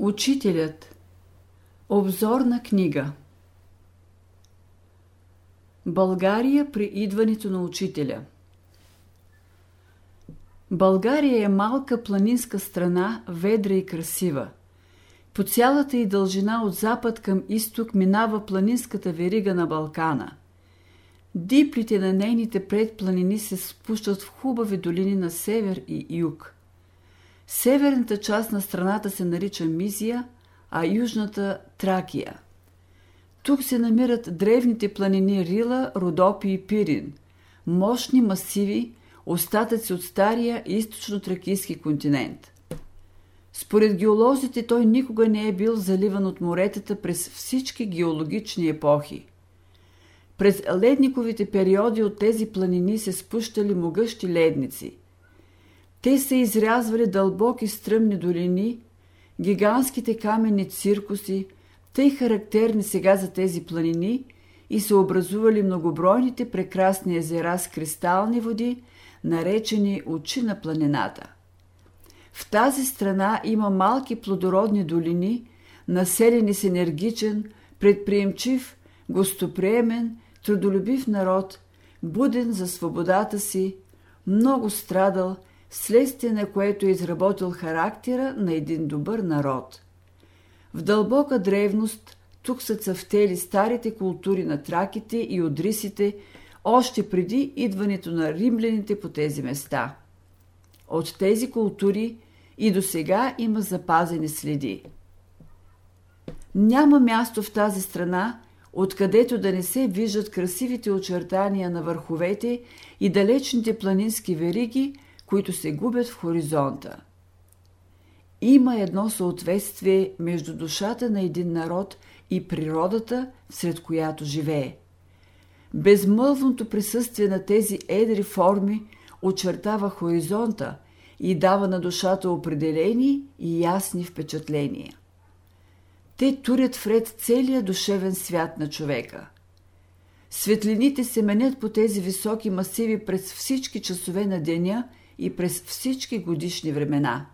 Учителят Обзорна книга България при идването на учителя България е малка планинска страна, ведра и красива. По цялата й дължина от запад към изток минава планинската верига на Балкана. Диплите на нейните предпланини се спущат в хубави долини на север и юг – Северната част на страната се нарича Мизия, а южната – Тракия. Тук се намират древните планини Рила, Родопи и Пирин, мощни масиви, остатъци от стария източно-тракийски континент. Според геолозите той никога не е бил заливан от моретата през всички геологични епохи. През ледниковите периоди от тези планини се спущали могъщи ледници – те са изрязвали дълбоки стръмни долини, гигантските каменни циркуси, тъй характерни сега за тези планини, и са образували многобройните прекрасни езера с кристални води, наречени очи на планината. В тази страна има малки плодородни долини, населени с енергичен, предприемчив, гостоприемен, трудолюбив народ, буден за свободата си, много страдал – следствие на което е изработил характера на един добър народ. В дълбока древност тук са цъфтели старите култури на траките и одрисите, още преди идването на римляните по тези места. От тези култури и до сега има запазени следи. Няма място в тази страна, откъдето да не се виждат красивите очертания на върховете и далечните планински вериги – които се губят в хоризонта. Има едно съответствие между душата на един народ и природата, сред която живее. Безмълвното присъствие на тези едри форми очертава хоризонта и дава на душата определени и ясни впечатления. Те турят вред целия душевен свят на човека. Светлините се менят по тези високи масиви през всички часове на деня и през всички годишни времена.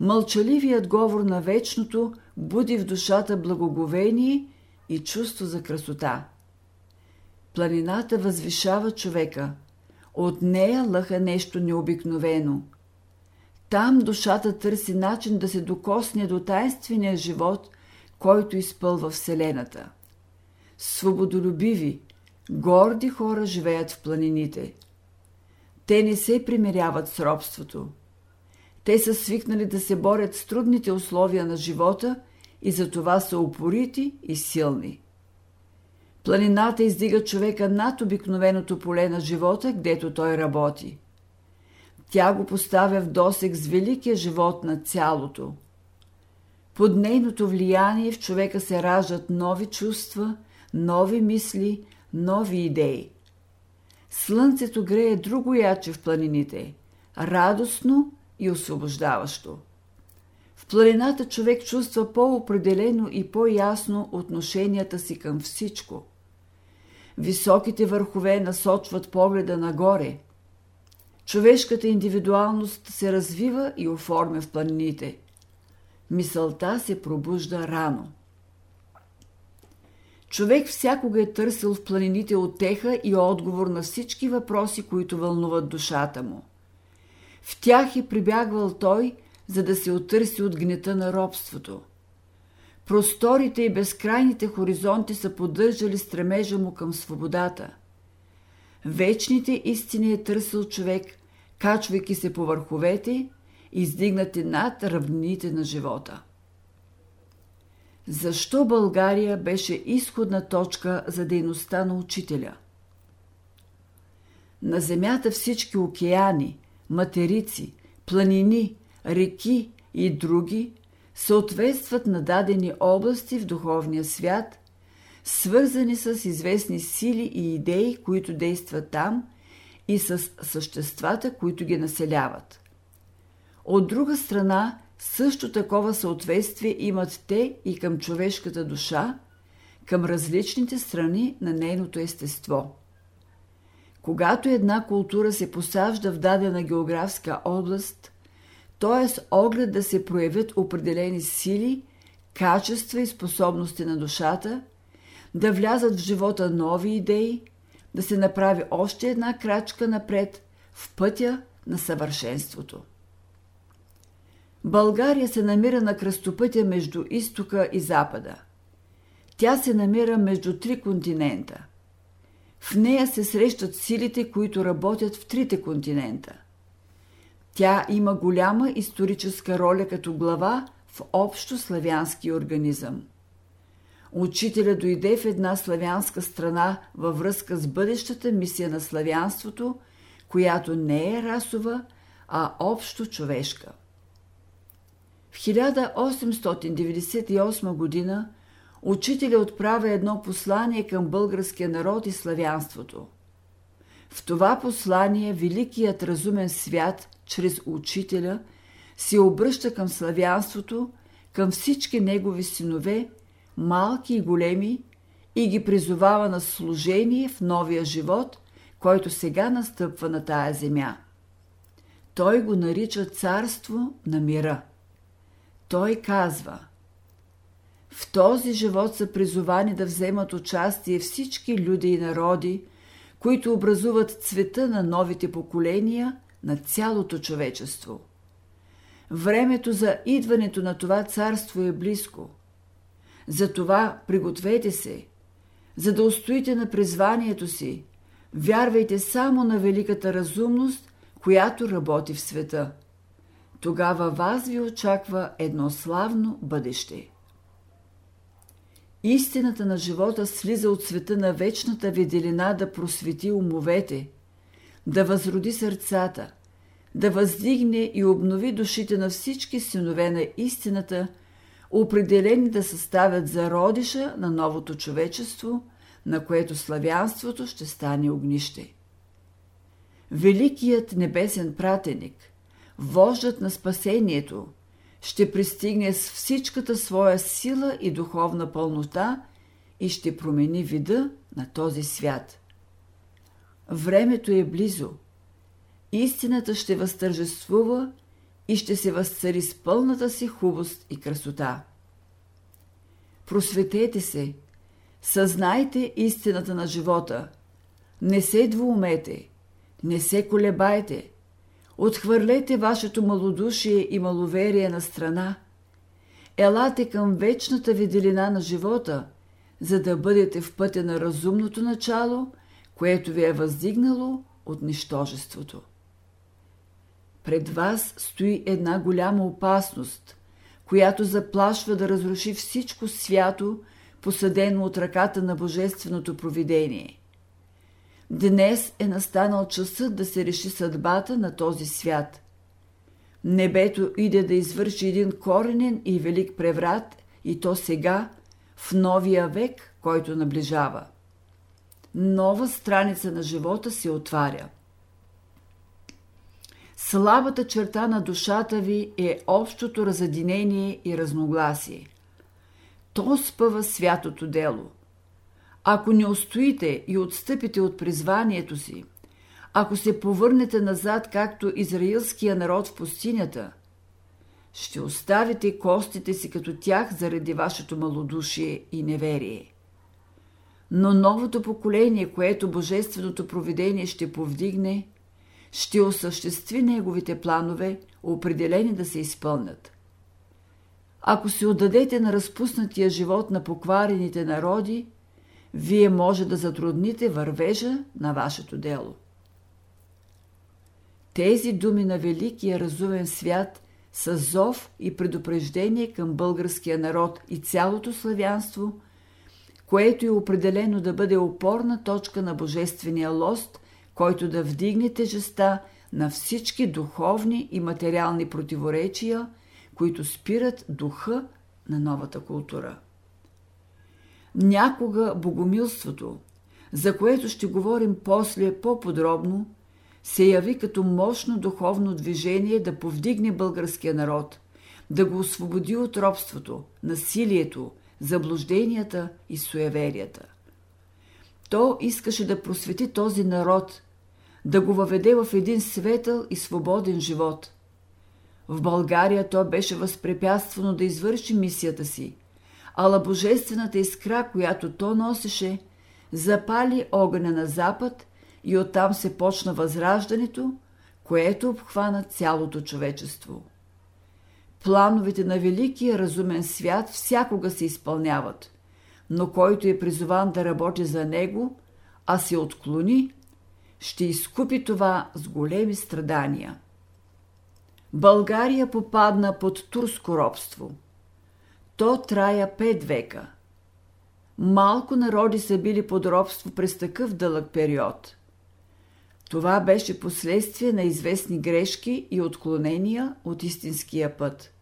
Мълчаливият говор на вечното буди в душата благоговение и чувство за красота. Планината възвишава човека. От нея лъха нещо необикновено. Там душата търси начин да се докосне до тайнствения живот, който изпълва Вселената. Свободолюбиви, горди хора живеят в планините – те не се примиряват с робството. Те са свикнали да се борят с трудните условия на живота и за това са упорити и силни. Планината издига човека над обикновеното поле на живота, гдето той работи. Тя го поставя в досек с великия живот на цялото. Под нейното влияние в човека се раждат нови чувства, нови мисли, нови идеи. Слънцето грее друго яче в планините, радостно и освобождаващо. В планината човек чувства по-определено и по-ясно отношенията си към всичко. Високите върхове насочват погледа нагоре. Човешката индивидуалност се развива и оформя в планините. Мисълта се пробужда рано – Човек всякога е търсил в планините отеха и отговор на всички въпроси, които вълнуват душата му. В тях е прибягвал той, за да се отърси от гнета на робството. Просторите и безкрайните хоризонти са поддържали стремежа му към свободата. Вечните истини е търсил човек, качвайки се по върховете, издигнати над равнините на живота. Защо България беше изходна точка за дейността на учителя? На Земята всички океани, материци, планини, реки и други съответстват на дадени области в духовния свят, свързани с известни сили и идеи, които действат там и с съществата, които ги населяват. От друга страна, също такова съответствие имат те и към човешката душа, към различните страни на нейното естество. Когато една култура се посажда в дадена географска област, т.е. оглед да се проявят определени сили, качества и способности на душата, да влязат в живота нови идеи, да се направи още една крачка напред в пътя на съвършенството. България се намира на кръстопътя между изтока и запада. Тя се намира между три континента. В нея се срещат силите, които работят в трите континента. Тя има голяма историческа роля като глава в общо славянски организъм. Учителя дойде в една славянска страна във връзка с бъдещата мисия на славянството, която не е расова, а общо човешка. В 1898 година учителя отправя едно послание към българския народ и славянството. В това послание великият разумен свят, чрез учителя, се обръща към славянството, към всички негови синове, малки и големи, и ги призовава на служение в новия живот, който сега настъпва на тая земя. Той го нарича царство на мира. Той казва В този живот са призовани да вземат участие всички люди и народи, които образуват цвета на новите поколения на цялото човечество. Времето за идването на това царство е близко. Затова пригответе се, за да устоите на призванието си, вярвайте само на великата разумност, която работи в света – тогава вас ви очаква едно славно бъдеще. Истината на живота слиза от света на вечната виделина да просвети умовете, да възроди сърцата, да въздигне и обнови душите на всички синове на истината, определени да съставят зародиша на новото човечество, на което славянството ще стане огнище. Великият небесен пратеник – вождът на спасението, ще пристигне с всичката своя сила и духовна пълнота и ще промени вида на този свят. Времето е близо. Истината ще възтържествува и ще се възцари с пълната си хубост и красота. Просветете се, съзнайте истината на живота, не се двоумете, не се колебайте – Отхвърлете вашето малодушие и маловерие на страна. Елате към вечната виделина на живота, за да бъдете в пътя на разумното начало, което ви е въздигнало от нищожеството. Пред вас стои една голяма опасност, която заплашва да разруши всичко свято, посъдено от ръката на Божественото провидение. Днес е настанал часът да се реши съдбата на този свят. Небето иде да извърши един коренен и велик преврат и то сега, в новия век, който наближава. Нова страница на живота се отваря. Слабата черта на душата ви е общото разединение и разногласие. То спъва святото дело – ако не устоите и отстъпите от призванието си, ако се повърнете назад, както израилския народ в пустинята, ще оставите костите си като тях заради вашето малодушие и неверие. Но новото поколение, което Божественото провидение ще повдигне, ще осъществи неговите планове, определени да се изпълнят. Ако се отдадете на разпуснатия живот на покварените народи, вие може да затрудните вървежа на вашето дело. Тези думи на великия разумен свят са зов и предупреждение към българския народ и цялото славянство, което е определено да бъде опорна точка на божествения лост, който да вдигне тежеста на всички духовни и материални противоречия, които спират духа на новата култура. Някога богомилството, за което ще говорим после по-подробно, се яви като мощно духовно движение да повдигне българския народ, да го освободи от робството, насилието, заблужденията и суеверията. То искаше да просвети този народ, да го въведе в един светъл и свободен живот. В България то беше възпрепятствано да извърши мисията си, ала божествената искра, която то носеше, запали огъня на запад и оттам се почна възраждането, което обхвана цялото човечество. Плановете на великия разумен свят всякога се изпълняват, но който е призован да работи за него, а се отклони, ще изкупи това с големи страдания. България попадна под турско робство. То трая пет века. Малко народи са били под робство през такъв дълъг период. Това беше последствие на известни грешки и отклонения от истинския път.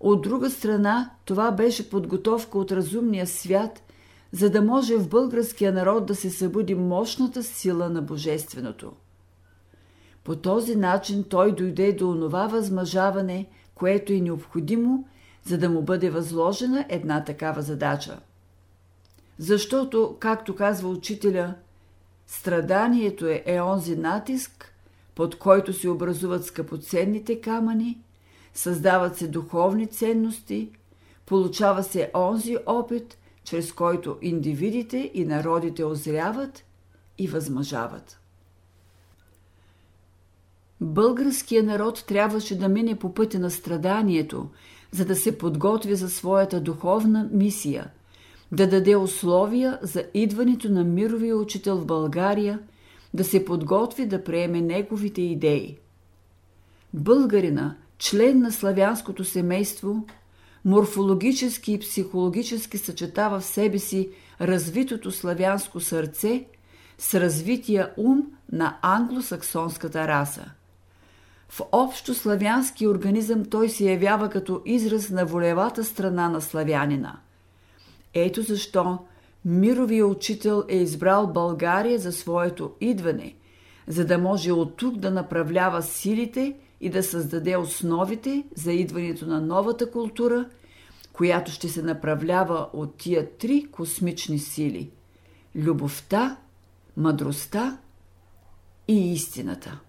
От друга страна, това беше подготовка от разумния свят, за да може в българския народ да се събуди мощната сила на Божественото. По този начин той дойде до онова възмъжаване, което е необходимо, за да му бъде възложена една такава задача. Защото, както казва учителя, страданието е, е натиск, под който се образуват скъпоценните камъни, създават се духовни ценности, получава се онзи опит, чрез който индивидите и народите озряват и възмъжават. Българският народ трябваше да мине по пътя на страданието, за да се подготви за своята духовна мисия, да даде условия за идването на мировия учител в България, да се подготви да приеме неговите идеи. Българина, член на славянското семейство, морфологически и психологически съчетава в себе си развитото славянско сърце с развития ум на англосаксонската раса – в общо славянски организъм той се явява като израз на волевата страна на славянина. Ето защо мировия учител е избрал България за своето идване, за да може от тук да направлява силите и да създаде основите за идването на новата култура, която ще се направлява от тия три космични сили – любовта, мъдростта и истината.